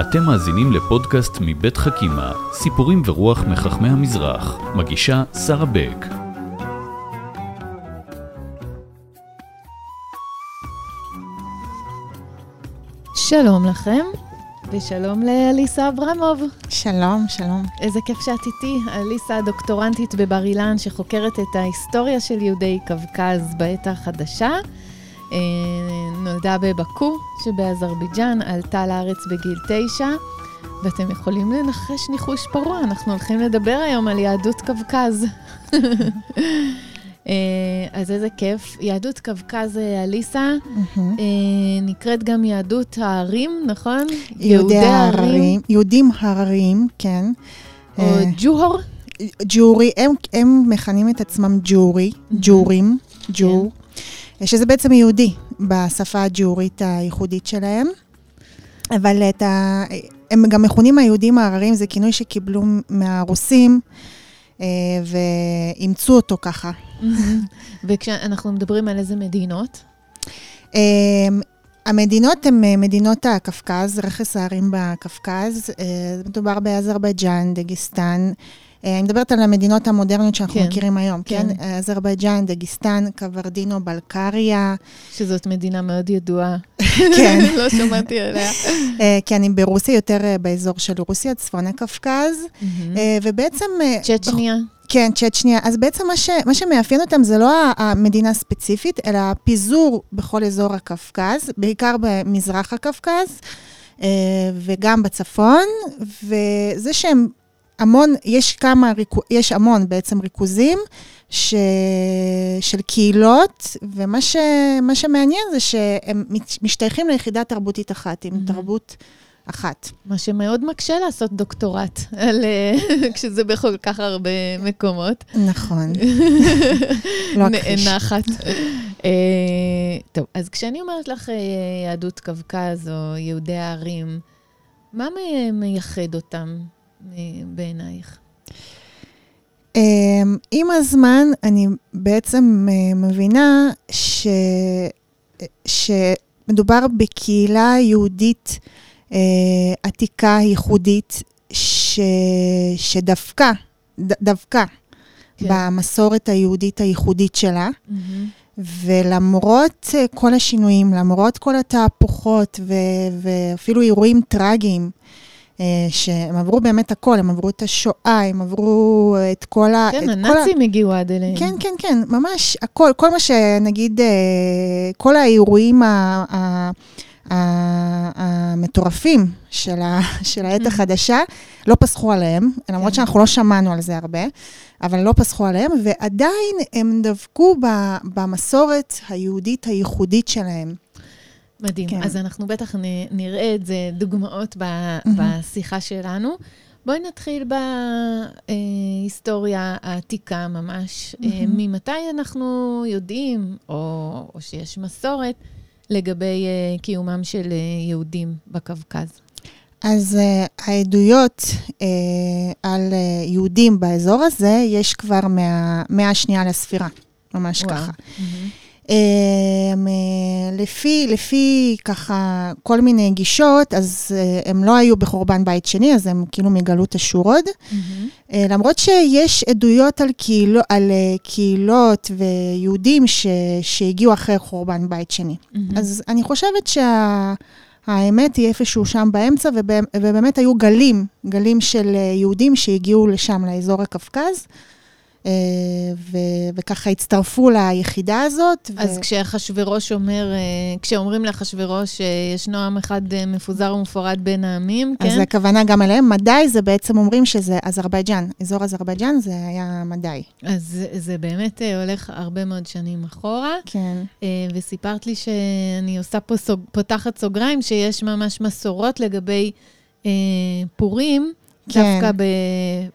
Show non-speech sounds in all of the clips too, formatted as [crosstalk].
אתם מאזינים לפודקאסט מבית חכימה, סיפורים ורוח מחכמי המזרח. מגישה שרה בק. שלום לכם, ושלום לאליסה אברמוב. שלום, שלום. איזה כיף שאת איתי. אליסה דוקטורנטית בבר אילן, שחוקרת את ההיסטוריה של יהודי קווקז בעת החדשה. נולדה בבאקו שבאזרבייג'אן, עלתה לארץ בגיל תשע, ואתם יכולים לנחש ניחוש פרוע, אנחנו הולכים לדבר היום על יהדות קווקז. [laughs] אה, אז איזה כיף. יהדות קווקז, אה, אליסה, אה, נקראת גם יהדות ההרים, נכון? יהודי ההרים. יהודים הררים, כן. או ג'והור? ג'ורי, הם, הם מכנים את עצמם ג'ורי, ג'ורים, ג'ור, שזה בעצם יהודי בשפה הג'ורית הייחודית שלהם. אבל את ה... הם גם מכונים היהודים ההררים, זה כינוי שקיבלו מהרוסים, ואימצו אותו ככה. [laughs] וכשאנחנו מדברים על איזה מדינות? המדינות הן מדינות הקווקז, רכס ההרים בקווקז. מדובר באזרבייג'אן, דגיסטן. אני מדברת על המדינות המודרניות שאנחנו כן, מכירים היום, כן? כן? אזרבייג'אן, דגיסטן, קוורדינו, בלקריה. שזאת מדינה מאוד ידועה. [laughs] כן. [laughs] לא שמעתי עליה. כן, היא ברוסיה, יותר באזור של רוסיה, צפון הקווקז. ובעצם... צ'צ'ניה. כן, צ'צ'ניה. אז בעצם מה, ש, מה שמאפיין אותם זה לא המדינה הספציפית, אלא הפיזור בכל אזור הקווקז, בעיקר במזרח הקווקז, וגם בצפון, וזה שהם המון, יש כמה, יש המון בעצם ריכוזים ש, של קהילות, ומה ש, שמעניין זה שהם משתייכים ליחידה תרבותית אחת, עם mm-hmm. תרבות אחת. מה שמאוד מקשה לעשות דוקטורט, [laughs] על, כשזה בכל כך הרבה מקומות. נכון. [laughs] לא הכחיש. נאנחת. טוב, אז כשאני אומרת לך יהדות קווקז או יהודי הערים, מה מייחד אותם? בעינייך? אמ, עם הזמן אני בעצם אה, מבינה ש... שמדובר בקהילה יהודית אה, עתיקה, ייחודית, ש... שדווקא, דווקא כן. במסורת היהודית הייחודית שלה, mm-hmm. ולמרות אה, כל השינויים, למרות כל התהפוכות ו... ואפילו אירועים טרגיים, שהם עברו באמת הכל, הם עברו את השואה, הם עברו את כל ה... כן, הנאצים ה... הגיעו עד אליהם. כן, כן, כן, ממש הכל, כל מה שנגיד, אה, כל האירועים המטורפים של, ה, [laughs] של העת החדשה, לא פסחו עליהם, למרות כן. שאנחנו לא שמענו על זה הרבה, אבל לא פסחו עליהם, ועדיין הם דבקו במסורת היהודית הייחודית שלהם. מדהים. כן. אז אנחנו בטח נ, נראה את זה, דוגמאות ב, mm-hmm. בשיחה שלנו. בואי נתחיל בהיסטוריה העתיקה ממש. Mm-hmm. ממתי אנחנו יודעים, או, או שיש מסורת, לגבי uh, קיומם של יהודים בקווקז? אז uh, העדויות uh, על uh, יהודים באזור הזה, יש כבר מהמאה השנייה לספירה, ממש וואו. ככה. Mm-hmm. אה, לפי, לפי ככה כל מיני גישות, אז אה, הם לא היו בחורבן בית שני, אז הם כאילו מגלות אשורוד. Mm-hmm. למרות שיש עדויות על, קהילו, על קהילות ויהודים ש, שהגיעו אחרי חורבן בית שני. Mm-hmm. אז אני חושבת שהאמת היא איפשהו שם באמצע, ובאמת היו גלים, גלים של יהודים שהגיעו לשם, לאזור הקווקז. אה, ו- וככה הצטרפו ליחידה הזאת. אז ו... כשאחשוורוש אומר, אה, כשאומרים לאחשוורוש שישנו עם אחד אה, מפוזר ומפורד בין העמים, כן? אז הכוונה גם אליהם. מדי זה בעצם אומרים שזה אזרבייג'אן. אזור אזרבייג'אן זה היה מדי. אז זה, באמת הולך הרבה מאוד שנים אחורה. כן. וסיפרת לי שאני עושה פה, סוג, פותחת סוגריים, שיש ממש מסורות לגבי פורים. כן. דווקא ב,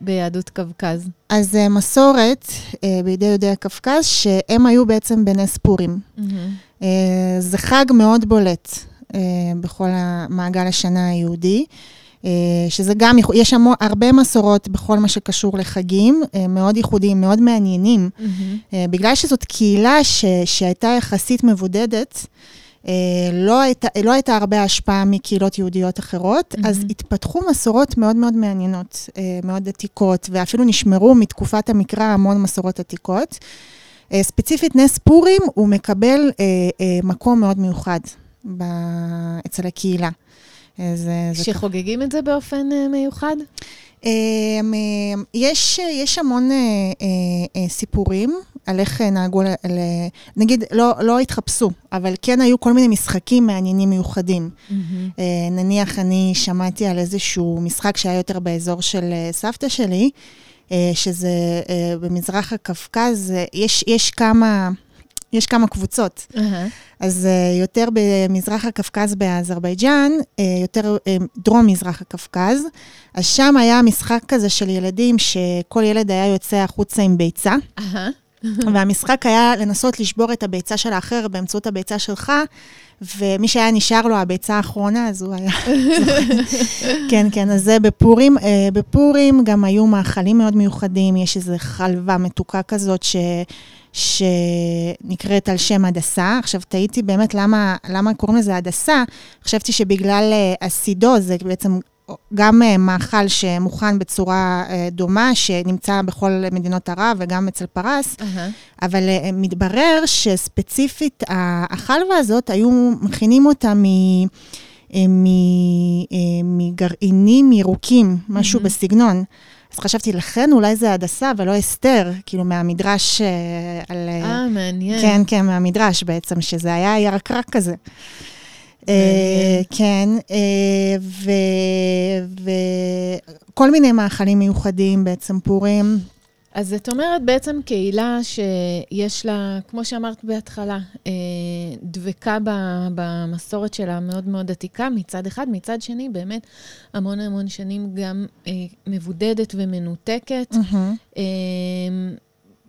ביהדות קווקז. אז uh, מסורת uh, בידי יהודי הקווקז, שהם היו בעצם בנס פורים. Mm-hmm. Uh, זה חג מאוד בולט uh, בכל המעגל השנה היהודי. שזה גם, יש המו, הרבה מסורות בכל מה שקשור לחגים, מאוד ייחודיים, מאוד מעניינים. Mm-hmm. בגלל שזאת קהילה ש, שהייתה יחסית מבודדת, לא הייתה, לא הייתה הרבה השפעה מקהילות יהודיות אחרות, mm-hmm. אז התפתחו מסורות מאוד מאוד מעניינות, מאוד עתיקות, ואפילו נשמרו מתקופת המקרא המון מסורות עתיקות. ספציפית, נס פורים, הוא מקבל מקום מאוד מיוחד ב... אצל הקהילה. זה, שחוגגים זה... את זה באופן מיוחד? יש, יש המון אה, אה, אה, סיפורים על איך נהגו, ל, נגיד, לא, לא התחפשו, אבל כן היו כל מיני משחקים מעניינים מיוחדים. Mm-hmm. נניח, אני שמעתי על איזשהו משחק שהיה יותר באזור של סבתא שלי, שזה במזרח הקווקז, יש, יש כמה... יש כמה קבוצות. Uh-huh. אז uh, יותר במזרח הקווקז באזרבייג'אן, uh, יותר uh, דרום-מזרח הקווקז. אז שם היה משחק כזה של ילדים, שכל ילד היה יוצא החוצה עם ביצה. Uh-huh. [laughs] והמשחק היה לנסות לשבור את הביצה של האחר באמצעות הביצה שלך, ומי שהיה נשאר לו הביצה האחרונה, אז הוא היה... [laughs] כן, כן, אז זה בפורים. בפורים גם היו מאכלים מאוד מיוחדים, יש איזו חלבה מתוקה כזאת ש... שנקראת על שם הדסה. עכשיו, תהיתי באמת למה, למה קוראים לזה הדסה. חשבתי שבגלל uh, הסידו, זה בעצם גם uh, מאכל שמוכן בצורה uh, דומה, שנמצא בכל מדינות ערב וגם אצל פרס, uh-huh. אבל uh, מתברר שספציפית החלבה הזאת, היו מכינים אותה מ... מגרעינים ירוקים, משהו mm-hmm. בסגנון. אז חשבתי, לכן אולי זה הדסה ולא אסתר, כאילו מהמדרש אה, על... אה, אה, מעניין. כן, כן, מהמדרש בעצם, שזה היה ירקרק כזה. אה, כן, אה, וכל מיני מאכלים מיוחדים בעצם, פורים. אז את אומרת בעצם קהילה שיש לה, כמו שאמרת בהתחלה, אה, דבקה במסורת שלה מאוד מאוד עתיקה מצד אחד, מצד שני, באמת המון המון שנים גם מבודדת ומנותקת. Mm-hmm.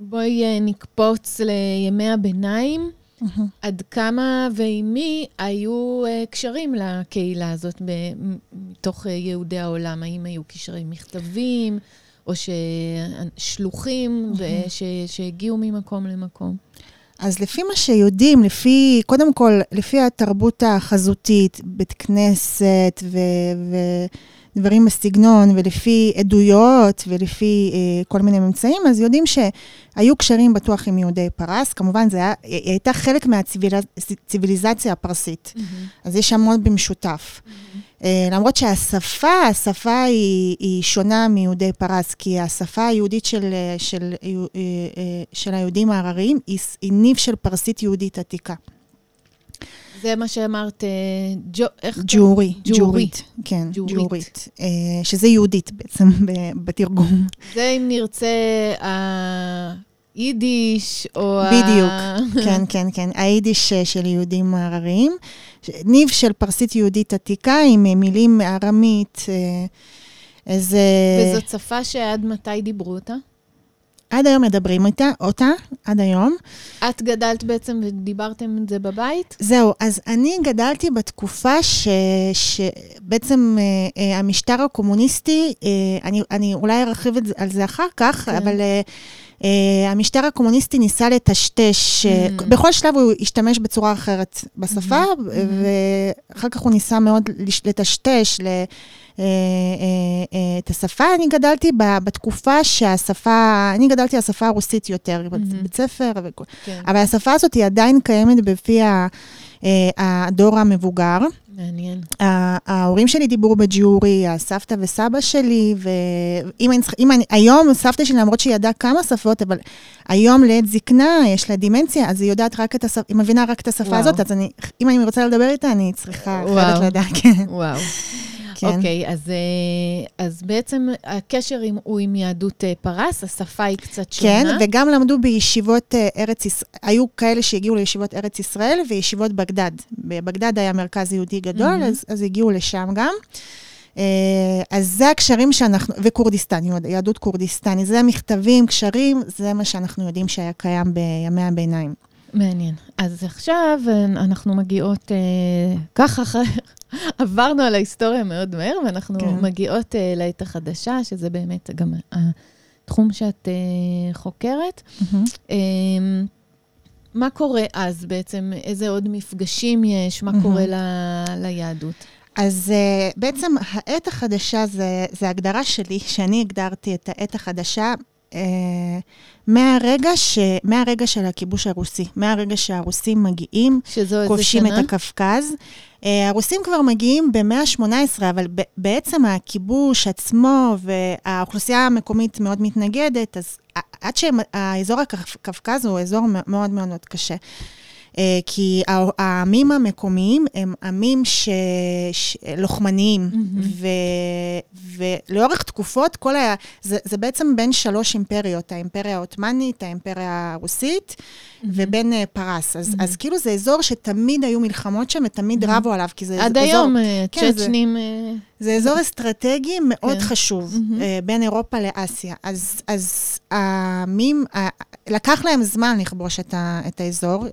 בואי נקפוץ לימי הביניים. Mm-hmm. עד כמה ועם מי היו uh, קשרים לקהילה הזאת מתוך uh, יהודי העולם? האם היו קשרי מכתבים? או ששלוחים ש, שהגיעו ממקום למקום? אז לפי מה שיודעים, לפי, קודם כל, לפי התרבות החזותית, בית כנסת ו... ו דברים בסגנון, ולפי עדויות, ולפי אה, כל מיני ממצאים, אז יודעים שהיו קשרים בטוח עם יהודי פרס. כמובן, זה היה, היא הייתה חלק מהציוויליזציה הפרסית. Mm-hmm. אז יש המון במשותף. Mm-hmm. אה, למרות שהשפה, השפה היא, היא שונה מיהודי פרס, כי השפה היהודית של, של, של, אה, של היהודים ההרריים היא, היא ניב של פרסית יהודית עתיקה. זה מה שאמרת, אה, ג'ו, איך ג'ורי, ג'ורית, כן, ג'ורית, ג'ורית שזה יהודית בעצם בתרגום. זה אם נרצה היידיש, או בדיוק, ה... כן, כן, כן, היידיש של יהודים הרריים. ניב של פרסית יהודית עתיקה עם מילים ארמית. איזה... וזאת שפה שעד מתי דיברו אותה? עד היום מדברים אותה, אותה, עד היום. את גדלת בעצם ודיברתם את זה בבית? זהו, אז אני גדלתי בתקופה ש, שבעצם אה, אה, המשטר הקומוניסטי, אה, אני, אני אולי ארחיב על זה אחר כך, כן. אבל... אה, Uh, המשטר הקומוניסטי ניסה לטשטש, mm-hmm. בכל שלב הוא השתמש בצורה אחרת בשפה, mm-hmm. ואחר כך הוא ניסה מאוד לטשטש ל, uh, uh, uh, את השפה. אני גדלתי בתקופה שהשפה, אני גדלתי על השפה הרוסית יותר, mm-hmm. בבית ספר, כן. אבל השפה הזאת היא עדיין קיימת בפי הדור המבוגר. מעניין. ההורים שלי דיברו בג'יורי, הסבתא וסבא שלי, ואם אני, אם אני, היום סבתא שלי, למרות שהיא ידעה כמה שפות, אבל היום לעת זקנה, יש לה דימנציה, אז היא יודעת רק את השפה, היא מבינה רק את השפה וואו. הזאת, אז אני, אם אני רוצה לדבר איתה, אני צריכה אחרת לדעת, כן. וואו. כן. אוקיי, אז, אה, אז בעצם הקשר עם, הוא עם יהדות אה, פרס, השפה היא קצת שונה. כן, וגם למדו בישיבות אה, ארץ ישראל, היו כאלה שהגיעו לישיבות ארץ ישראל וישיבות בגדד. בבגדד היה מרכז יהודי גדול, mm-hmm. אז, אז הגיעו לשם גם. אז זה הקשרים שאנחנו, וכורדיסטן, יהדות כורדיסטני, זה המכתבים, קשרים, זה מה שאנחנו יודעים שהיה קיים בימי הביניים. מעניין. אז עכשיו אנחנו מגיעות אה, ככה אחרי, [laughs] עברנו על ההיסטוריה מאוד מהר, ואנחנו כן. מגיעות uh, לעת החדשה, שזה באמת גם התחום שאת uh, חוקרת. Mm-hmm. Um, מה קורה אז בעצם? איזה עוד מפגשים יש? מה קורה ל, ליהדות? אז uh, בעצם העת החדשה זה, זה הגדרה שלי, שאני הגדרתי את העת החדשה מהרגע, ש, מהרגע של הכיבוש הרוסי, מהרגע שהרוסים מגיעים, כובשים את הקווקז. Uh, הרוסים כבר מגיעים במאה ה-18, אבל בעצם הכיבוש עצמו והאוכלוסייה המקומית מאוד מתנגדת, אז עד שהאזור הקווקז הוא אזור מאוד מאוד מאוד קשה. אה, כי העמים המקומיים הם עמים ש... ש... לוחמניים, mm-hmm. ו... ולאורך תקופות, כל ה... זה, זה בעצם בין שלוש אימפריות, האימפריה העות'מאנית, האימפריה הרוסית, mm-hmm. ובין uh, פרס. אז, mm-hmm. אז כאילו זה אזור שתמיד היו מלחמות שם ותמיד mm-hmm. רבו עליו, כי זה עד אזור... היום, כן, צ'צ'נים... זה... זה אזור אסטרטגי מאוד כן. חשוב, mm-hmm. בין אירופה לאסיה. אז, אז העמים, לקח להם זמן לכבוש את, ה, את האזור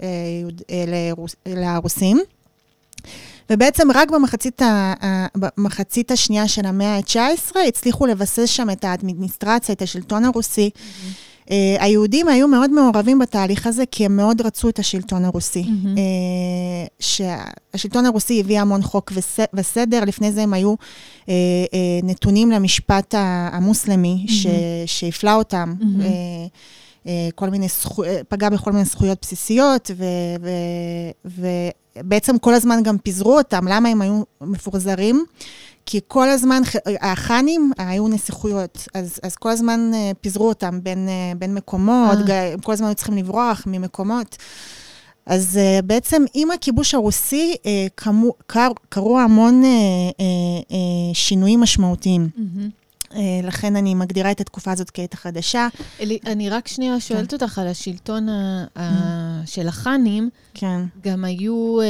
uh, uh, לרוס, לרוסים. ובעצם רק במחצית, ה, במחצית השנייה של המאה ה-19 הצליחו לבסס שם את האדמיניסטרציה, את השלטון הרוסי. Mm-hmm. Uh, היהודים היו מאוד מעורבים בתהליך הזה, כי הם מאוד רצו את השלטון הרוסי. Mm-hmm. Uh, שהשלטון הרוסי הביא המון חוק וס, וסדר, לפני זה הם היו uh, uh, נתונים למשפט המוסלמי, mm-hmm. שהפלה אותם. Mm-hmm. Uh, כל מיני זכו... פגע בכל מיני זכויות בסיסיות, ו... ו... ובעצם כל הזמן גם פיזרו אותם. למה הם היו מפורזרים? כי כל הזמן, החאנים היו נסיכויות, אז, אז כל הזמן אה, פיזרו אותם בין, אה, בין מקומות, הם כל הזמן היו צריכים לברוח ממקומות. אז uh, בעצם עם הכיבוש הרוסי uh, קמו, קר, קרו המון uh, uh, uh, שינויים משמעותיים. Mm-hmm. אה, לכן אני מגדירה את התקופה הזאת כעת החדשה. אלי, אני רק שנייה שואלת כן. אותך על השלטון ה- ה- mm. של החאנים. כן. גם היו אה,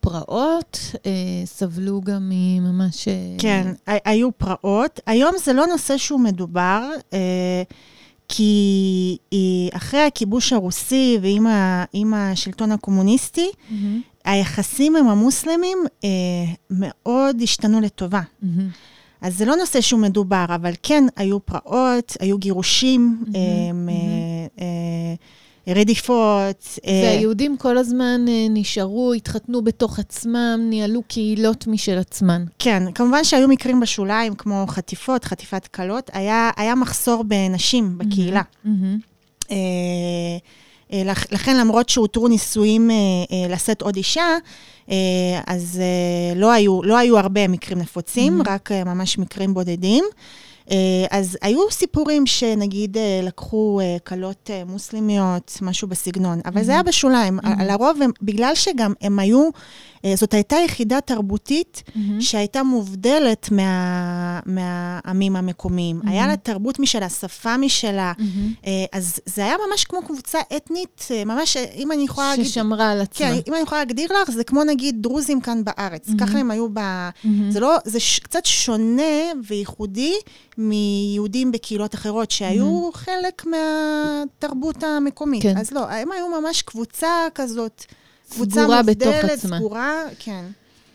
פרעות, אה, סבלו גם ממש... אה... כן, היו פרעות. היום זה לא נושא שהוא מדובר. אה, כי אחרי הכיבוש הרוסי ועם השלטון הקומוניסטי, mm-hmm. היחסים עם המוסלמים אה, מאוד השתנו לטובה. Mm-hmm. אז זה לא נושא שהוא מדובר, אבל כן, היו פרעות, היו גירושים, mm-hmm, הם, mm-hmm. אה, רדיפות. אה, והיהודים כל הזמן אה, נשארו, התחתנו בתוך עצמם, ניהלו קהילות משל עצמן. כן, כמובן שהיו מקרים בשוליים, כמו חטיפות, חטיפת כלות. היה, היה מחסור בנשים בקהילה. Mm-hmm, mm-hmm. אה, לכן, למרות שהותרו נישואים אה, אה, לשאת עוד אישה, אז לא היו, לא היו הרבה מקרים נפוצים, mm-hmm. רק ממש מקרים בודדים. אז היו סיפורים שנגיד לקחו כלות מוסלמיות, משהו בסגנון, אבל mm-hmm. זה היה בשוליים. Mm-hmm. לרוב, בגלל שגם הם היו אה, זאת הייתה יחידה תרבותית mm-hmm. שהייתה מובדלת מה, מהעמים המקומיים. Mm-hmm. היה לה תרבות משלה, שפה משלה. Mm-hmm. אז זה היה ממש כמו קבוצה אתנית, ממש, אם אני יכולה להגיד... ששמרה על עצמה. כן, אם אני יכולה להגדיר לך, זה כמו נגיד דרוזים כאן בארץ. Mm-hmm. ככה הם היו ב... Mm-hmm. זה לא, זה ש... קצת שונה וייחודי מיהודים בקהילות אחרות, שהיו mm-hmm. חלק מהתרבות המקומית. כן. אז לא, הם היו ממש קבוצה כזאת. קבוצה מובדלת, סגורה, כן.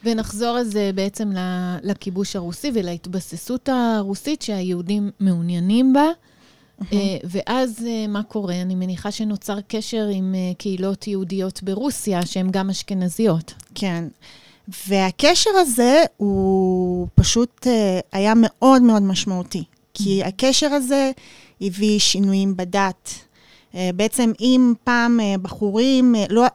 ונחזור זה בעצם לכיבוש הרוסי ולהתבססות הרוסית שהיהודים מעוניינים בה. Uh-huh. ואז uh, מה קורה? אני מניחה שנוצר קשר עם uh, קהילות יהודיות ברוסיה, שהן גם אשכנזיות. כן. והקשר הזה הוא פשוט היה מאוד מאוד משמעותי. כי הקשר הזה הביא שינויים בדת, אה, בעצם אם פעם אה, בחורים, אה, לא,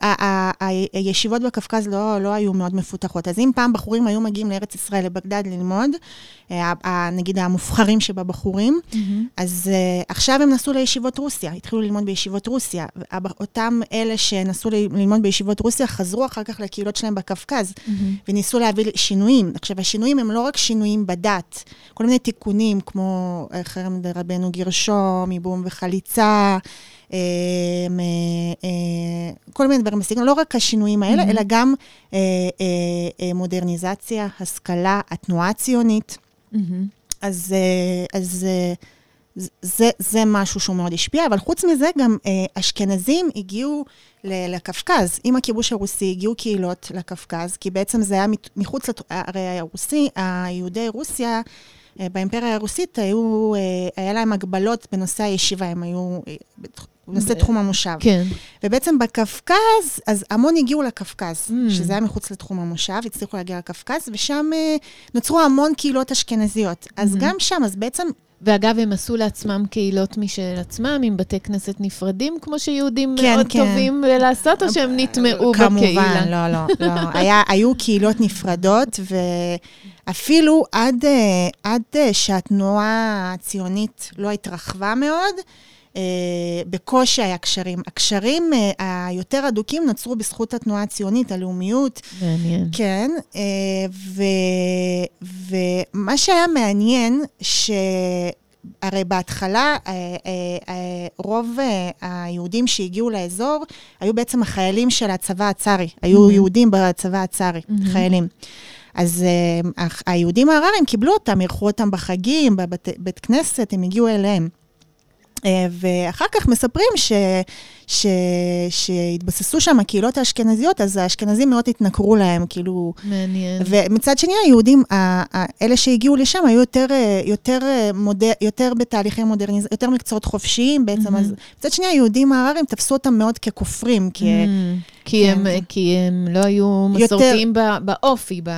הישיבות בקווקז לא, לא היו מאוד מפותחות, אז אם פעם בחורים היו מגיעים לארץ ישראל, לבגדד ללמוד, נגיד המובחרים שבבחורים, mm-hmm. אז עכשיו הם נסעו לישיבות רוסיה, התחילו ללמוד בישיבות רוסיה. אותם אלה שנסעו ללמוד בישיבות רוסיה חזרו אחר כך לקהילות שלהם בקווקז, mm-hmm. וניסו להביא שינויים. עכשיו, השינויים הם לא רק שינויים בדת, כל מיני תיקונים, כמו חרם דרבנו גרשום, ייבום וחליצה, אה, אה, כל מיני דברים בסגנון, לא רק השינויים האלה, mm-hmm. אלא גם אה, מודרניזציה, השכלה, התנועה הציונית. Mm-hmm. אז, אז זה, זה משהו שהוא מאוד השפיע, אבל חוץ מזה, גם אשכנזים הגיעו לקווקז. עם הכיבוש הרוסי הגיעו קהילות לקווקז, כי בעצם זה היה מחוץ, הרי הרוסי, היהודי רוסיה, באימפריה הרוסית היו, היה להם הגבלות בנושא הישיבה, הם היו בנושא תחום המושב. כן. ובעצם בקווקז, אז המון הגיעו לקווקז, mm. שזה היה מחוץ לתחום המושב, הצליחו להגיע לקווקז, ושם נוצרו המון קהילות אשכנזיות. אז mm-hmm. גם שם, אז בעצם ואגב, הם עשו לעצמם קהילות משל עצמם, עם בתי כנסת נפרדים, כמו שיהודים כן, מאוד כן. טובים לעשות, או שהם נטמעו כמובן, בקהילה? כמובן, לא, לא, לא. היה, היו קהילות נפרדות, ואפילו עד, אה, עד אה, שהתנועה הציונית לא התרחבה מאוד, בקושי היה קשרים. הקשרים uh, היותר אדוקים נוצרו בזכות התנועה הציונית, הלאומיות. מעניין. כן, uh, ומה שהיה מעניין, ש... הרי בהתחלה, רוב היהודים שהגיעו לאזור היו בעצם החיילים של הצבא הצארי. היו mm-hmm. יהודים בצבא הצארי, mm-hmm. חיילים. אז היהודים ההררים קיבלו אותם, אירחו אותם בחגים, בבית כנסת, הם הגיעו אליהם. אה, ואחר כך מספרים ש... ש... שהתבססו שם הקהילות האשכנזיות, אז האשכנזים מאוד התנכרו להם, כאילו... מעניין. ומצד שני, היהודים, אלה שהגיעו לשם, היו יותר, יותר, מודר... יותר בתהליכי מודרניזציה, יותר מקצועות חופשיים בעצם, mm-hmm. אז מצד שני, היהודים ההררים תפסו אותם מאוד ככופרים, כי... Mm-hmm. כי, כן. הם, כי הם לא היו מסורתיים יותר, באופי. ב...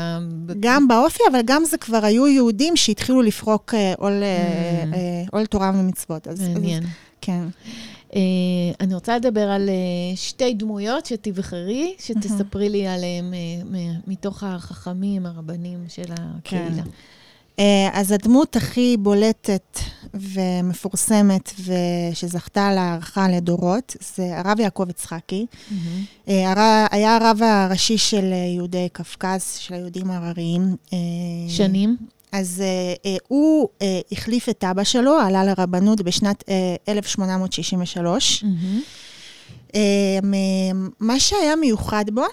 גם באופי, אבל גם זה כבר היו יהודים שהתחילו לפרוק אה, עול, mm. עול תורה ומצוות. מעניין. אז, כן. Uh, אני רוצה לדבר על uh, שתי דמויות שתבחרי, שתספרי לי עליהן uh, מתוך החכמים, הרבנים של הקהילה. כן. אז הדמות הכי בולטת ומפורסמת ושזכתה להערכה לדורות, זה הרב יעקב יצחקי. Mm-hmm. הר... היה הרב הראשי של יהודי קווקז, של היהודים ההרריים. Uh, שנים? אז uh, uh, הוא uh, החליף את אבא שלו, עלה לרבנות בשנת uh, 1863. Mm-hmm. Uh, מה שהיה מיוחד בו,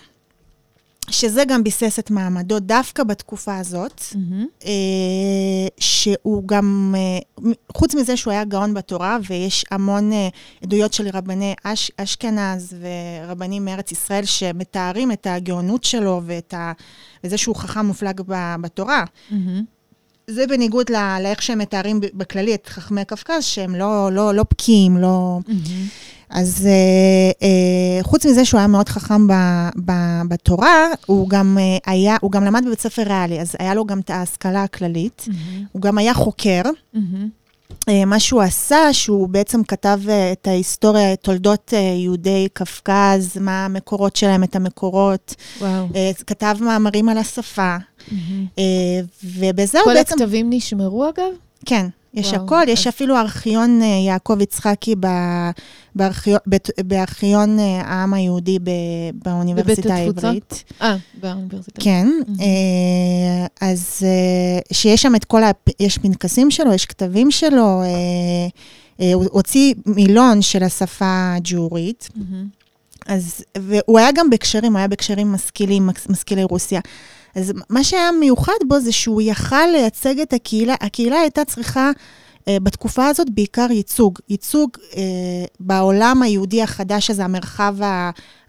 שזה גם ביסס את מעמדו דווקא בתקופה הזאת, mm-hmm. uh, שהוא גם, uh, חוץ מזה שהוא היה גאון בתורה, ויש המון uh, עדויות של רבני אש, אשכנז ורבנים מארץ ישראל שמתארים את הגאונות שלו ואת ה, וזה שהוא חכם מופלג בתורה. Mm-hmm. זה בניגוד לאיך שהם מתארים בכללי את חכמי קווקז, שהם לא, לא, לא פקיעים, לא... Mm-hmm. אז אה, אה, חוץ מזה שהוא היה מאוד חכם ב, ב, בתורה, הוא גם אה, היה, הוא גם למד בבית ספר ריאלי, אז היה לו גם את ההשכלה הכללית. Mm-hmm. הוא גם היה חוקר. Mm-hmm. אה, מה שהוא עשה, שהוא בעצם כתב אה, את ההיסטוריה, את תולדות אה, יהודי קווקז, מה המקורות שלהם, את המקורות. וואו. כתב מאמרים על השפה. Mm-hmm. ובזה הוא בעצם... כל הכתבים נשמרו אגב? כן. יש וואו, הכל, אז... יש אפילו ארכיון יעקב יצחקי בארכיון, בארכיון העם היהודי באוניברסיטה העברית. אה, באוניברסיטה. כן, mm-hmm. אז שיש שם את כל, ה... יש פנקסים שלו, יש כתבים שלו, הוא הוציא מילון של השפה הג'ורית. Mm-hmm. אז, והוא היה גם בקשרים, הוא היה בקשרים משכילים, משכילי רוסיה. אז מה שהיה מיוחד בו זה שהוא יכל לייצג את הקהילה, הקהילה הייתה צריכה uh, בתקופה הזאת בעיקר ייצוג. ייצוג uh, בעולם היהודי החדש הזה, המרחב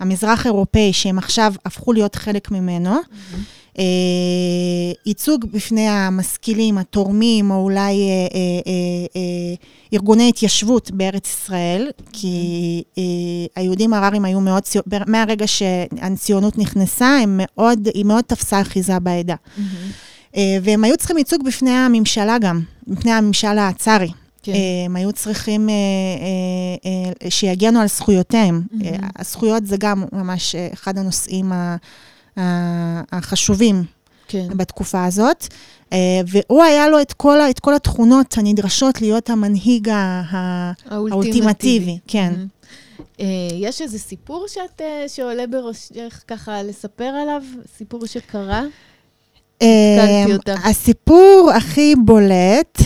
המזרח-אירופאי, שהם עכשיו הפכו להיות חלק ממנו. Mm-hmm. אה, ייצוג בפני המשכילים, התורמים, או אולי אה, אה, ארגוני התיישבות בארץ ישראל, כי היהודים הררים היו מאוד, מהרגע שהציונות נכנסה, הם מאוד, היא מאוד תפסה אחיזה בעדה. והם היו צריכים ייצוג בפני הממשלה גם, בפני הממשל הצארי. כן. הם היו צריכים שיגנו על זכויותיהם. Mm-hmm. הזכויות זה גם ממש אחד הנושאים החשובים כן. בתקופה הזאת. אה, והוא היה לו את כל, את כל התכונות הנדרשות להיות המנהיג האולטימטיבי. כן. Mm-hmm. יש איזה סיפור שאת, אה, שעולה בראשך ככה לספר עליו? סיפור שקרה? הסיפור הכי בולט.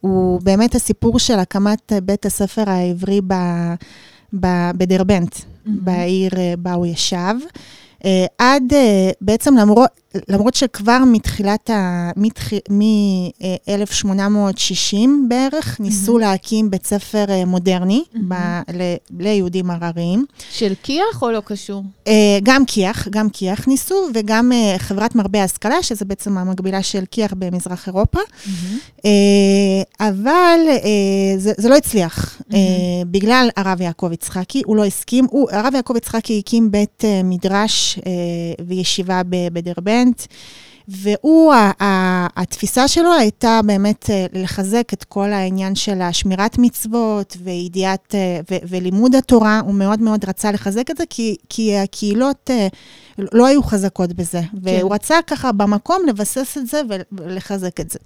הוא באמת הסיפור של הקמת בית הספר העברי בדרבנט. Mm-hmm. בעיר אה, בה הוא ישב. אה, עד, אה, בעצם למרות, למרות שכבר מתחילת ה... מ-1860 בערך, ניסו mm-hmm. להקים בית ספר מודרני mm-hmm. ב, ל, ליהודים הרריים. של כי"ח או לא קשור? גם כי"ח, גם כי"ח ניסו, וגם חברת מרבה השכלה, שזה בעצם המקבילה של כי"ח במזרח אירופה. Mm-hmm. אבל זה, זה לא הצליח, mm-hmm. בגלל הרב יעקב יצחקי, הוא לא הסכים. הוא, הרב יעקב יצחקי הקים בית מדרש וישיבה בדרבנט. והוא, התפיסה שלו הייתה באמת אה, לחזק את כל העניין של השמירת מצוות וידיעת אה, ולימוד התורה. הוא מאוד מאוד רצה לחזק את זה, כי, כי הקהילות אה, לא היו חזקות בזה. כן. והוא רצה ככה במקום לבסס את זה ולחזק את זה.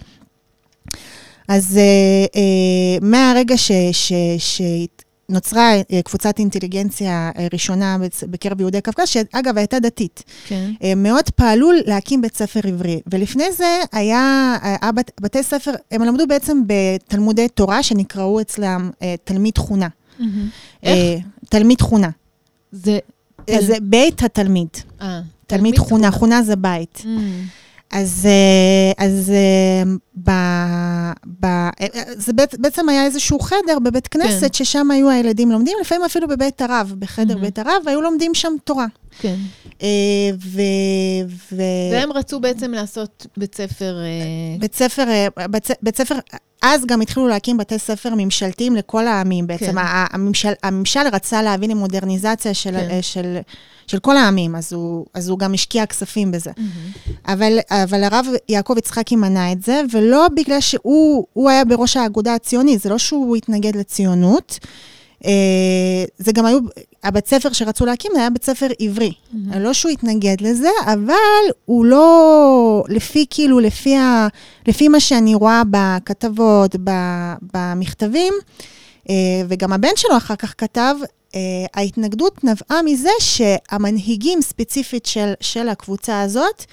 אז מהרגע ש, ש, ש, נוצרה אה, קבוצת אינטליגנציה אה, ראשונה בקרב יהודי קווקז, שאגב, הייתה דתית. כן. אה, מאוד פעלו להקים בית ספר עברי. ולפני זה היה, היה בת, בתי ספר, הם למדו בעצם בתלמודי תורה, שנקראו אצלם תלמיד תכונה. Mm-hmm. איך? תלמיד תכונה. זה... זה בית התלמיד. אה. תלמיד תכונה, תכונה זה בית. Mm. אז, אה, אז אה, ב, ב, אה, זה בעצם היה איזשהו חדר בבית כנסת, כן. ששם היו הילדים לומדים, לפעמים אפילו בבית הרב, בחדר mm-hmm. בית הרב, והיו לומדים שם תורה. כן. ו, ו... והם רצו בעצם לעשות בית ספר... בית ספר, בית, בית ספר, אז גם התחילו להקים בתי ספר ממשלתיים לכל העמים בעצם. כן. הממשל, הממשל רצה להבין עם מודרניזציה של... כן. של של כל העמים, אז הוא, אז הוא גם השקיע כספים בזה. Mm-hmm. אבל, אבל הרב יעקב יצחקי מנע את זה, ולא בגלל שהוא היה בראש האגודה הציונית, זה לא שהוא התנגד לציונות. Uh, זה גם היו, הבית ספר שרצו להקים היה בית ספר עברי. Mm-hmm. לא שהוא התנגד לזה, אבל הוא לא, לפי כאילו, לפי, ה, לפי מה שאני רואה בכתבות, במכתבים, uh, וגם הבן שלו אחר כך כתב, ההתנגדות נבעה מזה שהמנהיגים ספציפית של, של הקבוצה הזאת,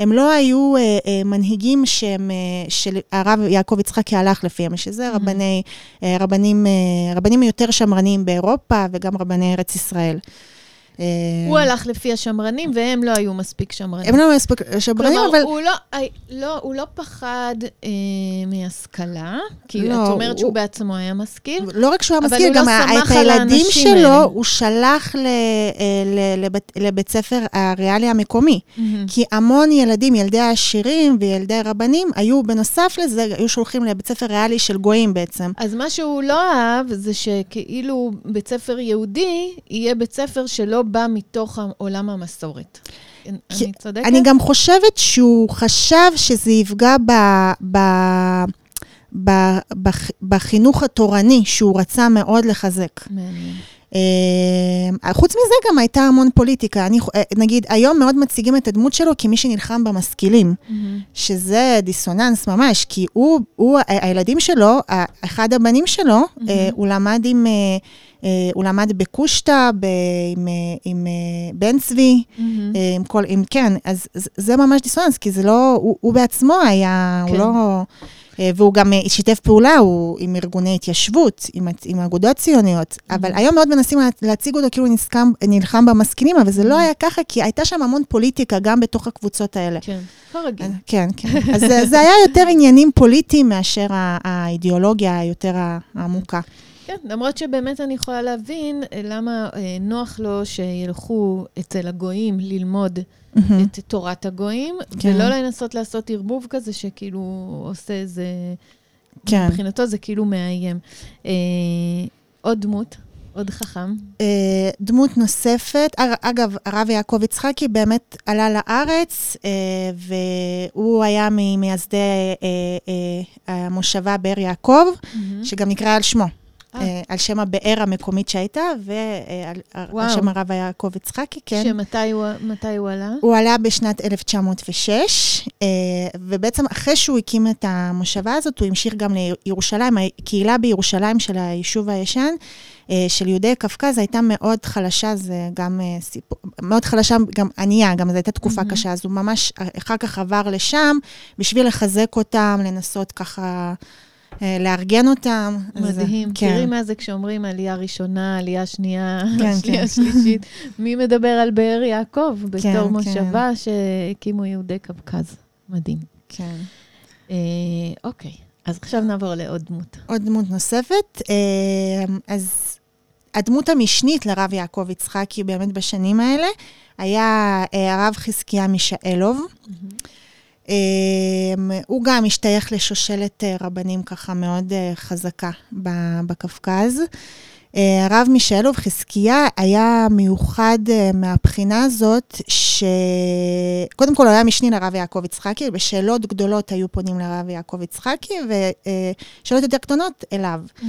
הם לא היו uh, uh, מנהיגים שהם, uh, שהרב יעקב יצחקי הלך לפיהם, שזה mm-hmm. רבני, uh, רבנים, uh, רבנים יותר שמרניים באירופה וגם רבני ארץ ישראל. הוא הלך לפי השמרנים, והם לא היו מספיק שמרנים. הם לא היו מספיק שמרנים, כלומר, אבל... כלומר, הוא, לא, לא, הוא לא פחד אה, מהשכלה, כי לא, את אומרת הוא... שהוא בעצמו היה משכיל. לא רק שהוא היה משכיל, גם לא את הילדים שלו האלה. הוא שלח ל, אה, ל, לבית, לבית ספר הריאלי המקומי. Mm-hmm. כי המון ילדים, ילדי העשירים וילדי רבנים, היו, בנוסף לזה, היו שולחים לבית ספר ריאלי של גויים בעצם. אז מה שהוא לא אהב, זה שכאילו בית ספר יהודי, יהיה בית ספר שלא בא מתוך עולם המסורת. אני צודקת? אני גם חושבת שהוא חשב שזה יפגע ב... ב... ב, בח, בחינוך התורני שהוא רצה מאוד לחזק. מעניין. Uh, חוץ מזה גם הייתה המון פוליטיקה. אני, אה, נגיד, היום מאוד מציגים את הדמות שלו כמי שנלחם במשכילים, mm-hmm. שזה דיסוננס ממש, כי הוא, הוא, הילדים שלו, אחד הבנים שלו, mm-hmm. uh, הוא למד עם... Uh, אה, הוא למד בקושטא, עם, אה, עם אה, בן צבי, mm-hmm. עם כל, עם, כן, אז זה ממש דיסוננס, כי זה לא, הוא, הוא בעצמו היה, כן. הוא לא... והוא גם שיתף פעולה הוא, עם ארגוני התיישבות, עם, עם אגודות ציוניות. Mm-hmm. אבל היום מאוד מנסים להציג אותו כאילו נסכם, נלחם במשכילים, אבל זה לא mm-hmm. היה ככה, כי הייתה שם המון פוליטיקה גם בתוך הקבוצות האלה. כן, כרגיל. כן, כן. אז זה היה יותר עניינים פוליטיים מאשר האידיאולוגיה היותר העמוקה. כן, למרות שבאמת אני יכולה להבין אה, למה אה, נוח לו שילכו אצל הגויים ללמוד mm-hmm. את תורת הגויים, כן. ולא לנסות לעשות ערבוב כזה שכאילו עושה איזה... כן. מבחינתו זה כאילו מאיים. אה, עוד דמות. עוד חכם. אה, דמות נוספת, אגב, הרב יעקב יצחקי באמת עלה לארץ, אה, והוא היה ממייסדי אה, המושבה באר יעקב, mm-hmm. שגם נקרא על שמו. אה. אה, על שם הבאר המקומית שהייתה, ועל שם הרב יעקב יצחקי, כן. שמתי הוא, הוא עלה? הוא עלה בשנת 1906, אה, ובעצם אחרי שהוא הקים את המושבה הזאת, הוא המשיך גם לירושלים. הקהילה בירושלים של היישוב הישן, של יהודי קווקז הייתה מאוד חלשה, זה גם סיפור, מאוד חלשה, גם ענייה, גם זו הייתה תקופה mm-hmm. קשה, אז הוא ממש אחר כך עבר לשם בשביל לחזק אותם, לנסות ככה... אה, לארגן אותם. מדהים. אז, כן. תראי מה זה כשאומרים עלייה ראשונה, עלייה שנייה, כן, [laughs] שנייה כן. שלישית. מי מדבר על באר יעקב בתור כן, מושבה כן. שהקימו יהודי קווקז? מדהים. כן. אה, אוקיי, אז עכשיו נעבור לעוד דמות. עוד דמות נוספת. אה, אז הדמות המשנית לרב יעקב יצחקי באמת בשנים האלה היה אה, הרב חזקיה מישאלוב. Mm-hmm. אמ, הוא גם השתייך לשושלת אה, רבנים ככה מאוד אה, חזקה בקווקז. אה, הרב מישאלוב חזקיה היה מיוחד מהבחינה הזאת, שקודם כל הוא היה משני לרב יעקב יצחקי, בשאלות גדולות היו פונים לרב יעקב יצחקי, ושאלות יותר קטנות אליו. Mm-hmm.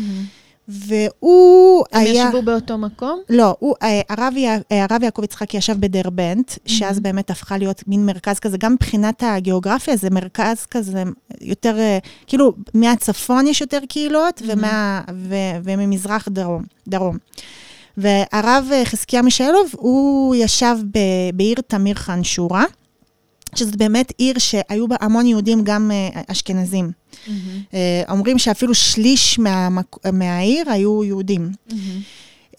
והוא הם היה... הם ישבו באותו מקום? לא, הוא, אה, הרב, אה, הרב יעקב יצחקי ישב בדרבנט, mm-hmm. שאז באמת הפכה להיות מין מרכז כזה, גם מבחינת הגיאוגרפיה, זה מרכז כזה יותר, אה, כאילו, מהצפון יש יותר קהילות, mm-hmm. ומה, ו, וממזרח דרום. דרום. והרב חזקיה מישאלוב, הוא ישב ב, בעיר תמיר חן שורה. שזאת באמת עיר שהיו בה המון יהודים, גם uh, אשכנזים. Mm-hmm. Uh, אומרים שאפילו שליש מהמק... מהעיר היו יהודים. Mm-hmm. Uh,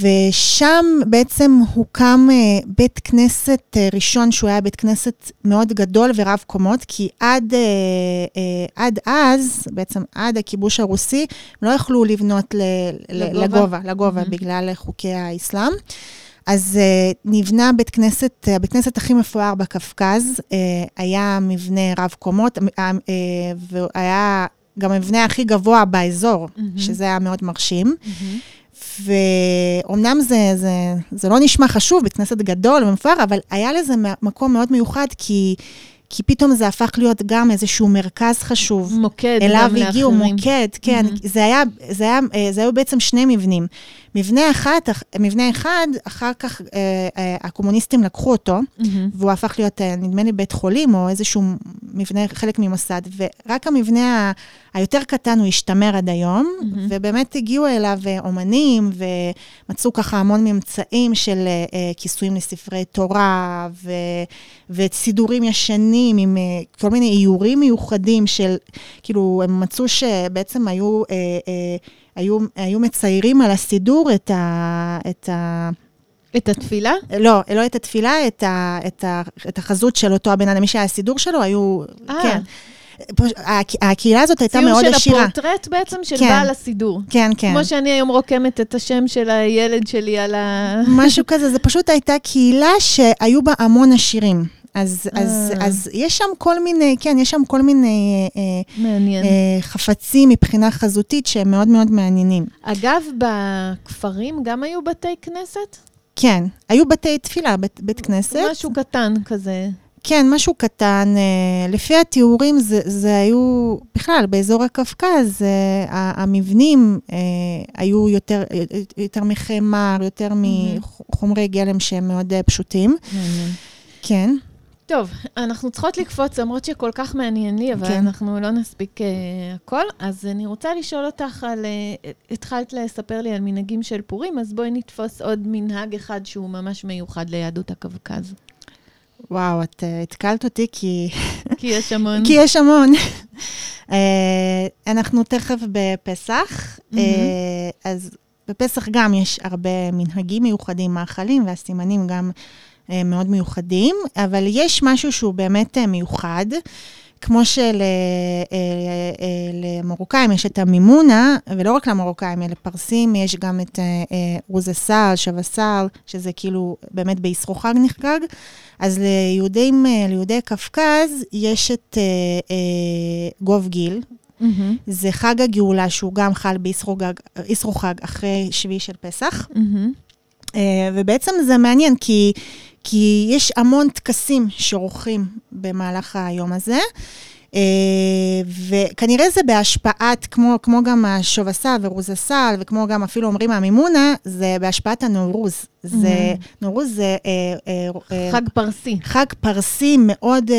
ושם בעצם הוקם בית כנסת ראשון, שהוא היה בית כנסת מאוד גדול ורב קומות, כי עד, עד אז, בעצם עד הכיבוש הרוסי, לא יכלו לבנות ל, לגובה, לגובה, לגובה mm-hmm. בגלל חוקי האסלאם. אז uh, נבנה בית כנסת, uh, הבית כנסת הכי מפואר בקווקז, uh, היה מבנה רב קומות, uh, uh, והיה גם המבנה הכי גבוה באזור, mm-hmm. שזה היה מאוד מרשים. Mm-hmm. ואומנם זה, זה, זה לא נשמע חשוב, בית כנסת גדול ומפואר, אבל היה לזה מקום מאוד מיוחד, כי... כי פתאום זה הפך להיות גם איזשהו מרכז חשוב. מוקד. אליו הגיעו, מוקד, כן. Mm-hmm. זה היה, זה היה, זה היו בעצם שני מבנים. מבנה אחד, מבנה אחד, אחר כך אה, אה, הקומוניסטים לקחו אותו, mm-hmm. והוא הפך להיות, אה, נדמה לי, בית חולים, או איזשהו מבנה, חלק ממוסד, ורק המבנה ה, היותר קטן הוא השתמר עד היום, mm-hmm. ובאמת הגיעו אליו אה, אומנים, ומצאו ככה המון ממצאים של אה, אה, כיסויים לספרי תורה, ו, וסידורים ישנים עם אה, כל מיני איורים מיוחדים של, כאילו, הם מצאו שבעצם היו... אה, אה, היו, היו מציירים על הסידור את ה... את ה את התפילה? לא, לא את התפילה, את, ה, את, ה, את החזות של אותו הבן אדם, מי שהיה הסידור שלו, היו... 아. אה. כן. הקהילה הזאת הייתה מאוד עשירה. ציור של הפורטרט בעצם של כן, בעל הסידור. כן, כן. כמו שאני היום רוקמת את השם של הילד שלי על ה... משהו כזה, זה פשוט הייתה קהילה שהיו בה המון עשירים. אז, אז, אה. אז יש שם כל מיני, כן, יש שם כל מיני אה, מעניין. אה, חפצים מבחינה חזותית שהם מאוד מאוד מעניינים. אגב, בכפרים גם היו בתי כנסת? כן, היו בתי תפילה, בית, בית כנסת. משהו קטן כזה. כן, משהו קטן. לפי התיאורים, זה, זה היו, בכלל, באזור הקווקז, המבנים היו יותר, יותר מחמר, יותר מחומרי גלם שהם מאוד פשוטים. מעניין. כן. טוב, אנחנו צריכות לקפוץ, למרות שכל כך מעניין לי, אבל כן. אנחנו לא נספיק uh, הכל. אז אני רוצה לשאול אותך על... Uh, התחלת לספר לי על מנהגים של פורים, אז בואי נתפוס עוד מנהג אחד שהוא ממש מיוחד ליהדות הקווקז. וואו, את uh, התקלת אותי כי... כי יש המון. [laughs] כי יש המון. uh, אנחנו תכף בפסח, mm-hmm. uh, אז בפסח גם יש הרבה מנהגים מיוחדים, מאכלים והסימנים גם... אה, מאוד מיוחדים, אבל יש משהו שהוא באמת אה, מיוחד. כמו שלמרוקאים אה, יש את המימונה, ולא רק למרוקאים, אלא לפרסים יש גם את רוזסל, שבסל, שזה כאילו באמת בישרוחג נחגג. אז ליהודים, ליהודי קווקז יש את גוב גיל. Mm-hmm. זה חג הגאולה, שהוא גם חל בישרוחג אחרי שביעי של פסח. Mm-hmm. ובעצם זה מעניין, כי כי יש המון טקסים שעורכים במהלך היום הזה. Uh, וכנראה זה בהשפעת, כמו, כמו גם השובסל ורוזסל, וכמו גם אפילו אומרים המימונה, זה בהשפעת הנורוז. זה, mm-hmm. נורוז זה... Uh, uh, חג פרסי. חג פרסי מאוד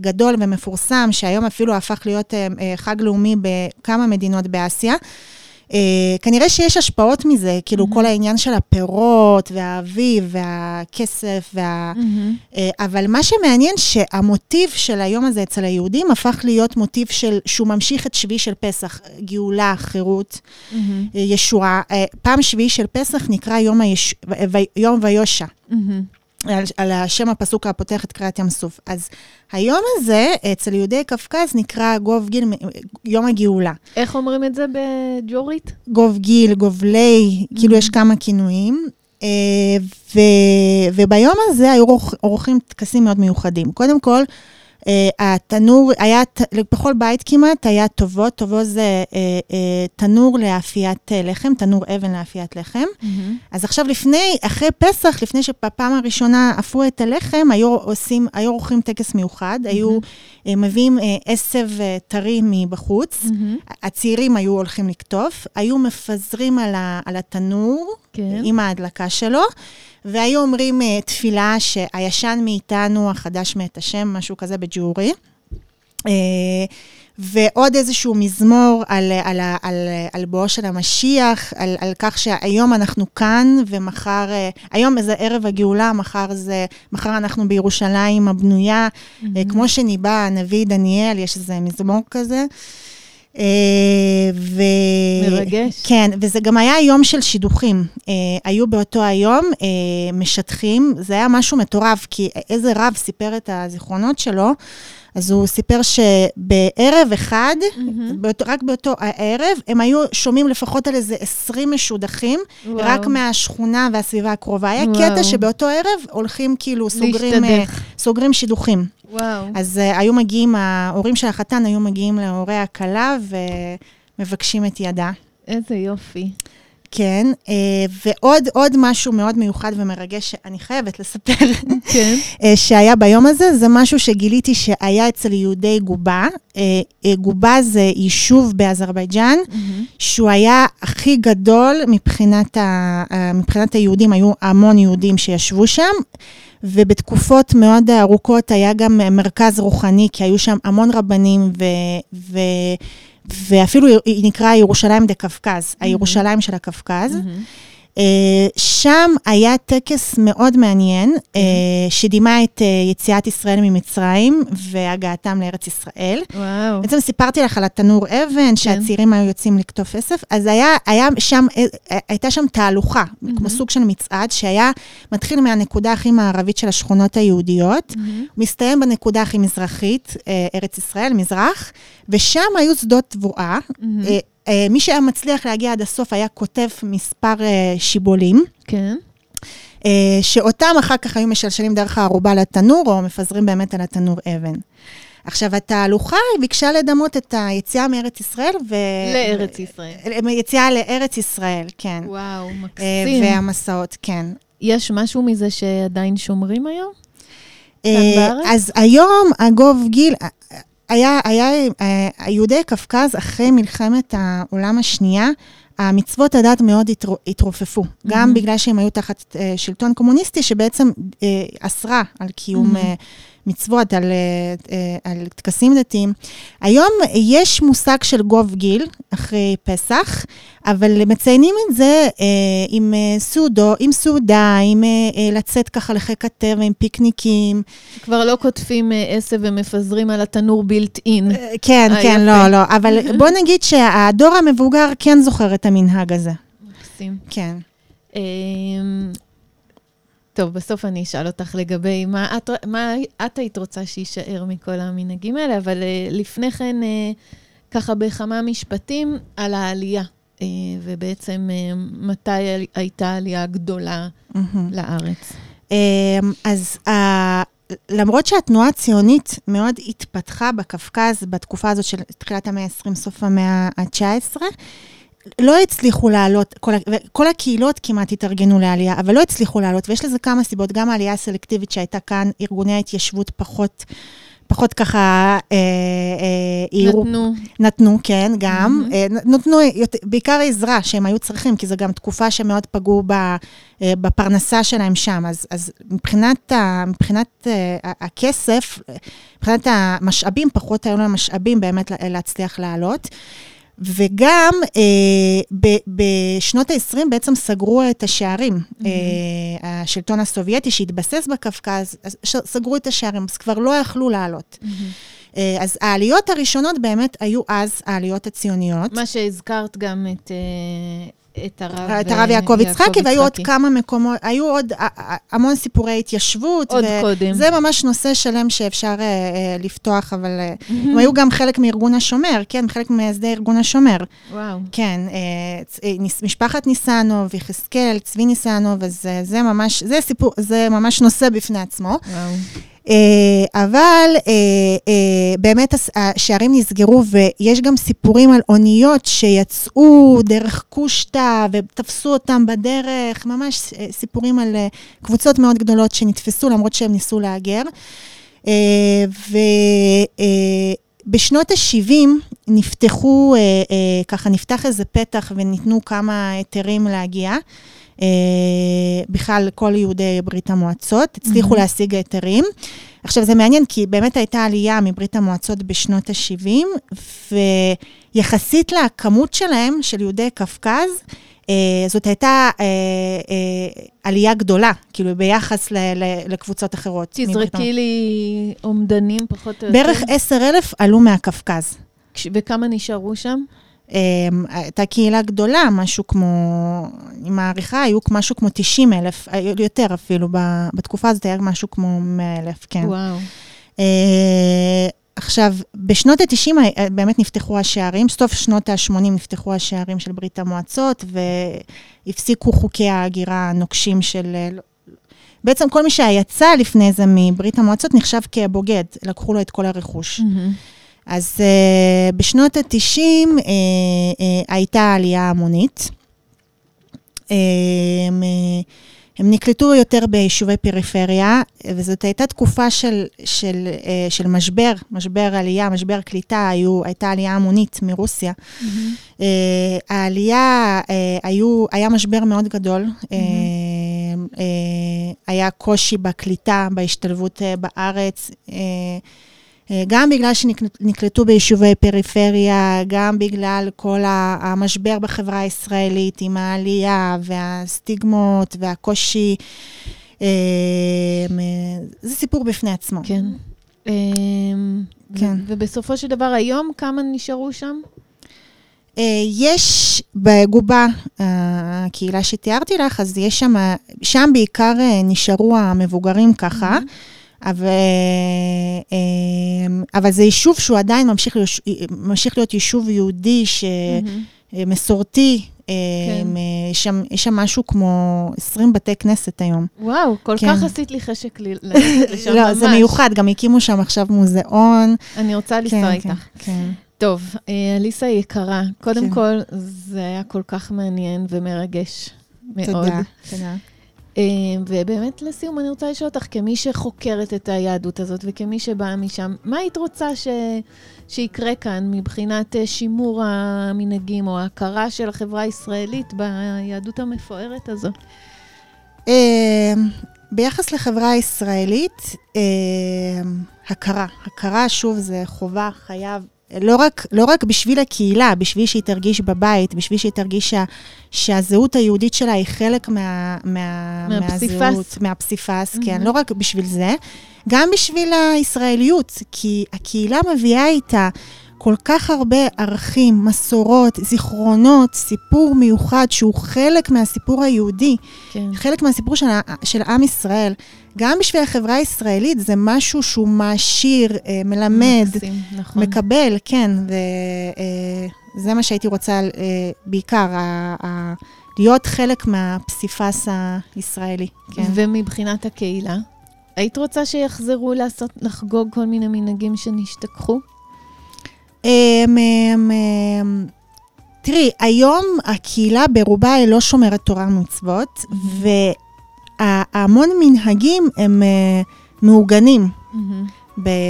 גדול ומפורסם, שהיום אפילו הפך להיות חג לאומי בכמה מדינות באסיה. אה, כנראה שיש השפעות מזה, כאילו Mm-hmm. כל העניין של הפירות והאביב והכסף, וה... אה, אבל מה שמעניין שהמוטיב של היום הזה אצל היהודים הפך להיות מוטיב של, שהוא ממשיך את שביעי של פסח, גאולה, חירות, אה, ישועה. פעם שביעי של פסח נקרא יום, היש... ו- יום ויושע. על, על השם הפסוק הפותח את קריאת ים סוף. אז היום הזה, אצל יהודי קווקז, נקרא גוב גיל, יום הגאולה. איך אומרים את זה בג'ורית? גוב גיל, גובלי, כאילו יש כמה כינויים. אה, ו, וביום הזה היו עורכים טקסים מאוד מיוחדים. קודם כל, התנור, היה, בכל בית כמעט היה טובו, טובו זה אה, אה, תנור לאפיית אה, לחם, תנור אבן לאפיית לחם. אז עכשיו לפני, אחרי פסח, לפני שבפעם הראשונה אפו את הלחם, היו עושים, היו עורכים טקס מיוחד, היו אה, מביאים אה, עשב אה, טרי מבחוץ, הצעירים היו הולכים לקטוף, היו מפזרים על, ה, על התנור כן. עם ההדלקה שלו, והיו אומרים אה, תפילה שהישן מאיתנו, החדש מאת השם, משהו כזה בג'ורי. אה, ועוד איזשהו מזמור על, על, על, על בואו של המשיח, על, על כך שהיום אנחנו כאן ומחר, אה, היום זה ערב הגאולה, מחר זה, מחר אנחנו בירושלים הבנויה, אה, כמו שניבא הנביא דניאל, יש איזה מזמור כזה. אה, ו... מרגש. כן, וזה גם היה יום של שידוכים. אה, היו באותו היום אה, משטחים, זה היה משהו מטורף, כי איזה רב סיפר את הזיכרונות שלו, אז הוא סיפר שבערב אחד, באותו, רק באותו הערב, הם היו שומעים לפחות על איזה 20 משודחים, וואו. רק מהשכונה והסביבה הקרובה. היה וואו. קטע שבאותו ערב הולכים כאילו, סוגרים, אה. סוגרים שידוכים. וואו. אז uh, היו מגיעים, ההורים של החתן היו מגיעים להורי הכלה ומבקשים את ידה. איזה יופי. כן, uh, ועוד עוד משהו מאוד מיוחד ומרגש שאני חייבת לספר, כן. uh, שהיה ביום הזה, זה משהו שגיליתי שהיה אצל יהודי גובה. Uh, גובה זה יישוב באזרבייג'אן, שהוא היה הכי גדול מבחינת, ה, מבחינת היהודים, היו המון יהודים שישבו שם. ובתקופות מאוד ארוכות היה גם מרכז רוחני, כי היו שם המון רבנים, ו, ו, ואפילו היא נקרא ירושלים דה קווקז, הירושלים של הקווקז. Uh, שם היה טקס מאוד מעניין, uh, שדימה את uh, יציאת ישראל ממצרים והגעתם לארץ ישראל. וואו. בעצם סיפרתי לך על התנור אבן, שהצעירים היו יוצאים לקטוף עשף, אז היה, היה שם, אה, הייתה שם תהלוכה, כמו סוג של מצעד, שהיה מתחיל מהנקודה הכי מערבית של השכונות היהודיות, מסתיים בנקודה הכי מזרחית, אה, ארץ ישראל, מזרח, ושם היו שדות תבואה. אה, אה, מי שהיה מצליח להגיע עד הסוף היה כותב מספר אה, שיבולים. כן. אה, שאותם אחר כך היו משלשלים דרך הערובה לתנור, או מפזרים באמת על התנור אבן. עכשיו, התהלוכה ביקשה לדמות את היציאה מארץ ישראל, ו... לארץ ישראל. יציאה לארץ ישראל, כן. וואו, אה, מקסים. והמסעות, כן. יש משהו מזה שעדיין שומרים היום? אה? אז היום, הגוב גיל, אה, היה, היה, אה, יהודי קווקז, אחרי מלחמת העולם השנייה, המצוות הדת מאוד התרו- התרופפו, גם בגלל שהם היו תחת אה, שלטון קומוניסטי, שבעצם אה, אסרה על קיום אה, מצוות, על, אה, אה, על טקסים דתיים. היום יש מושג של גוב גיל, אחרי פסח, אבל מציינים את זה אה, עם סעודו, עם סעודה, עם לצאת ככה לחיק הטבע, עם פיקניקים. כבר לא קוטפים עשב ומפזרים על התנור בילט אין. כן, אה, כן. לא, לא. אבל [laughs] בוא נגיד שהדור המבוגר כן זוכר את המנהג הזה. מקסים. כן. טוב, בסוף אני אשאל אותך לגבי מה את, מה את היית רוצה שיישאר מכל המנהגים האלה, אבל uh, לפני כן, uh, ככה בכמה משפטים על העלייה, uh, ובעצם מתי הייתה העלייה הגדולה מהמם. לארץ. אז למרות שהתנועה הציונית מאוד התפתחה בקווקז בתקופה הזאת של תחילת המאה ה-20, סוף המאה ה-19, לא הצליחו לעלות, כל, כל הקהילות כמעט התארגנו לעלייה, אבל לא הצליחו לעלות, ויש לזה כמה סיבות, גם העלייה הסלקטיבית שהייתה כאן, ארגוני ההתיישבות פחות, פחות ככה אה, אה. נתנו, נתנו, כן, גם. מהמם. אה, נתנו יותר- בעיקר עזרה שהם היו צריכים, כי זו גם תקופה שמאוד פגעו ב, אה, בפרנסה שלהם שם. אז, אז מבחינת, ה, מבחינת אה, הכסף, אה, מבחינת המשאבים, פחות היו להם משאבים באמת לה- להצליח לעלות. וגם אה, ב, בשנות ה-20 בעצם סגרו את השערים. Mm-hmm. אה, השלטון הסובייטי שהתבסס בקווקז, סגרו את השערים, אז כבר לא יכלו לעלות. Mm-hmm. אה, אז העליות הראשונות באמת היו אז העליות הציוניות. מה שהזכרת גם את... אה... את הרב, את הרב יעקב יצחקי, והיו עוד כמה מקומות, היו עוד המון סיפורי התיישבות. עוד קודם. זה ממש נושא שלם שאפשר לפתוח, אבל [laughs] הם היו גם חלק מארגון השומר, כן, חלק ממייסדי ארגון השומר. וואו. כן, משפחת ניסנוב, יחזקאל, צבי ניסנוב, אז זה ממש, זה סיפור, זה ממש נושא בפני עצמו. וואו. אה, אבל אה, אה, באמת השערים נסגרו, ויש גם סיפורים על אוניות שיצאו דרך קושטא ותפסו אותם בדרך, ממש סיפורים על קבוצות מאוד גדולות שנתפסו למרות שהם ניסו להגר. ובשנות ה-70 נפתחו, ככה נפתח איזה פתח וניתנו כמה היתרים להגיע. אה, בכלל כל יהודי ברית המועצות, הצליחו mm-hmm. להשיג היתרים. עכשיו, זה מעניין, כי באמת הייתה עלייה מברית המועצות בשנות ה-70, ויחסית לכמות שלהם, של יהודי קווקז, אה, זאת הייתה אה, אה, עלייה גדולה, כאילו, ביחס ל, ל, לקבוצות אחרות. תזרקי לי אומדנים פחות או יותר. בערך 10,000 עלו מהקווקז. וכמה נשארו שם? אמ, הייתה קהילה גדולה, משהו כמו, אני מעריכה, היו משהו כמו 90 אלף, יותר אפילו, בתקופה הזאת היה משהו כמו 100 אלף, כן. וואו. Uh, עכשיו, בשנות ה-90 אה, באמת נפתחו השערים, סוף שנות ה-80 נפתחו השערים של ברית המועצות, והפסיקו חוקי ההגירה הנוקשים של... אה, בעצם כל מי שיצא לפני זה מברית המועצות נחשב כבוגד, לקחו לו את כל הרכוש. Mm-hmm. אז uh, בשנות ה-90 uh, uh, הייתה עלייה המונית. Uh, הם, uh, הם נקלטו יותר ביישובי פריפריה, וזאת הייתה תקופה של, של, uh, של משבר, משבר עלייה, משבר קליטה, היו, הייתה עלייה המונית מרוסיה. Mm-hmm. Uh, העלייה, uh, היו, היה משבר מאוד גדול, mm-hmm. uh, uh, היה קושי בקליטה, בהשתלבות בארץ. אה, גם בגלל שנקלטו ביישובי פריפריה, גם בגלל כל המשבר בחברה הישראלית עם העלייה והסטיגמות והקושי. אה, זה סיפור בפני עצמו. כן. אה, כן. ובסופו של דבר, היום כמה נשארו שם? יש בגובה, הקהילה שתיארתי לך, אז יש שם, שם בעיקר נשארו המבוגרים ככה. Mm-hmm. אבל, אמ, אבל זה יישוב שהוא עדיין ממשיך, ממשיך להיות יישוב יהודי שמסורתי. Mm-hmm. כן. יש, שם, יש שם משהו כמו 20 בתי כנסת היום. וואו, כל כן. כך עשית לי חשק ללכת לשם [laughs] לא, ממש. זה מיוחד, גם הקימו שם עכשיו מוזיאון. אני רוצה לנסוע כן, איתך. כן, כן. טוב, אה, אליסה יקרה, קודם כן. כל, זה היה כל כך מעניין ומרגש מאוד. תודה, תודה. אה, ובאמת, לסיום, אני רוצה לשאול אותך, כמי שחוקרת את היהדות הזאת וכמי שבאה משם, מה היית רוצה ש... שיקרה כאן מבחינת אה, שימור המנהגים או ההכרה של החברה הישראלית ביהדות המפוארת הזו? אה, ביחס לחברה הישראלית, הכרה. הכרה, שוב, זה חובה, חייב, לא רק, לא רק בשביל הקהילה, בשביל שהיא תרגיש בבית, בשביל שהיא תרגיש שה, שהזהות היהודית שלה היא חלק מה, מה, מהפסיפס. מהזהות, מהפסיפס, mm-hmm. כן, לא רק בשביל זה, גם בשביל הישראליות, כי הקהילה מביאה איתה כל כך הרבה ערכים, מסורות, זיכרונות, סיפור מיוחד שהוא חלק מהסיפור היהודי, כן. חלק מהסיפור של, של עם ישראל. גם בשביל החברה הישראלית זה משהו שהוא מעשיר, אה, מלמד, מקסים, נכון. מקבל, כן, וזה אה, מה שהייתי רוצה אה, בעיקר, להיות חלק מהפסיפס הישראלי. כן. ומבחינת הקהילה? היית רוצה שיחזרו לעשות, לחגוג כל מיני מנהגים שנשתכחו? תראי, היום הקהילה ברובה היא לא שומרת תורה ומצוות, mm-hmm. והמון מנהגים הם uh, מעוגנים.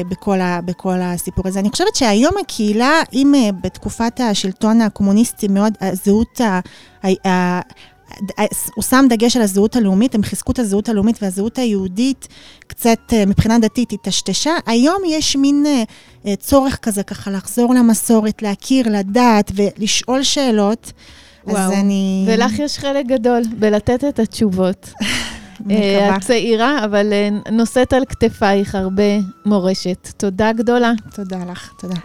בכל, ה, בכל הסיפור הזה. אני חושבת שהיום הקהילה, אם uh, בתקופת השלטון הקומוניסטי מאוד, הזהות, ה, ה, ה, הוא שם דגש על הזהות הלאומית, הם חיזקו את הזהות הלאומית והזהות היהודית קצת אה, מבחינה דתית התשתשה. היום יש מין אה, צורך כזה ככה לחזור למסורת, להכיר, לדעת ולשאול שאלות. וואו, אז אני... ולך יש חלק גדול בלתת את התשובות. [laughs] מקווה. את צעירה, אבל נושאת על כתפייך הרבה מורשת. תודה גדולה. תודה לך, תודה.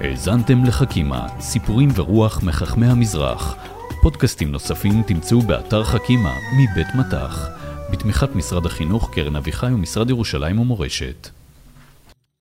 האזנתם לחכימה, סיפורים ורוח מחכמי המזרח. פודקאסטים נוספים תמצאו באתר חכימה מבית מטח, בתמיכת משרד החינוך, קרן אביחי ומשרד ירושלים ומורשת.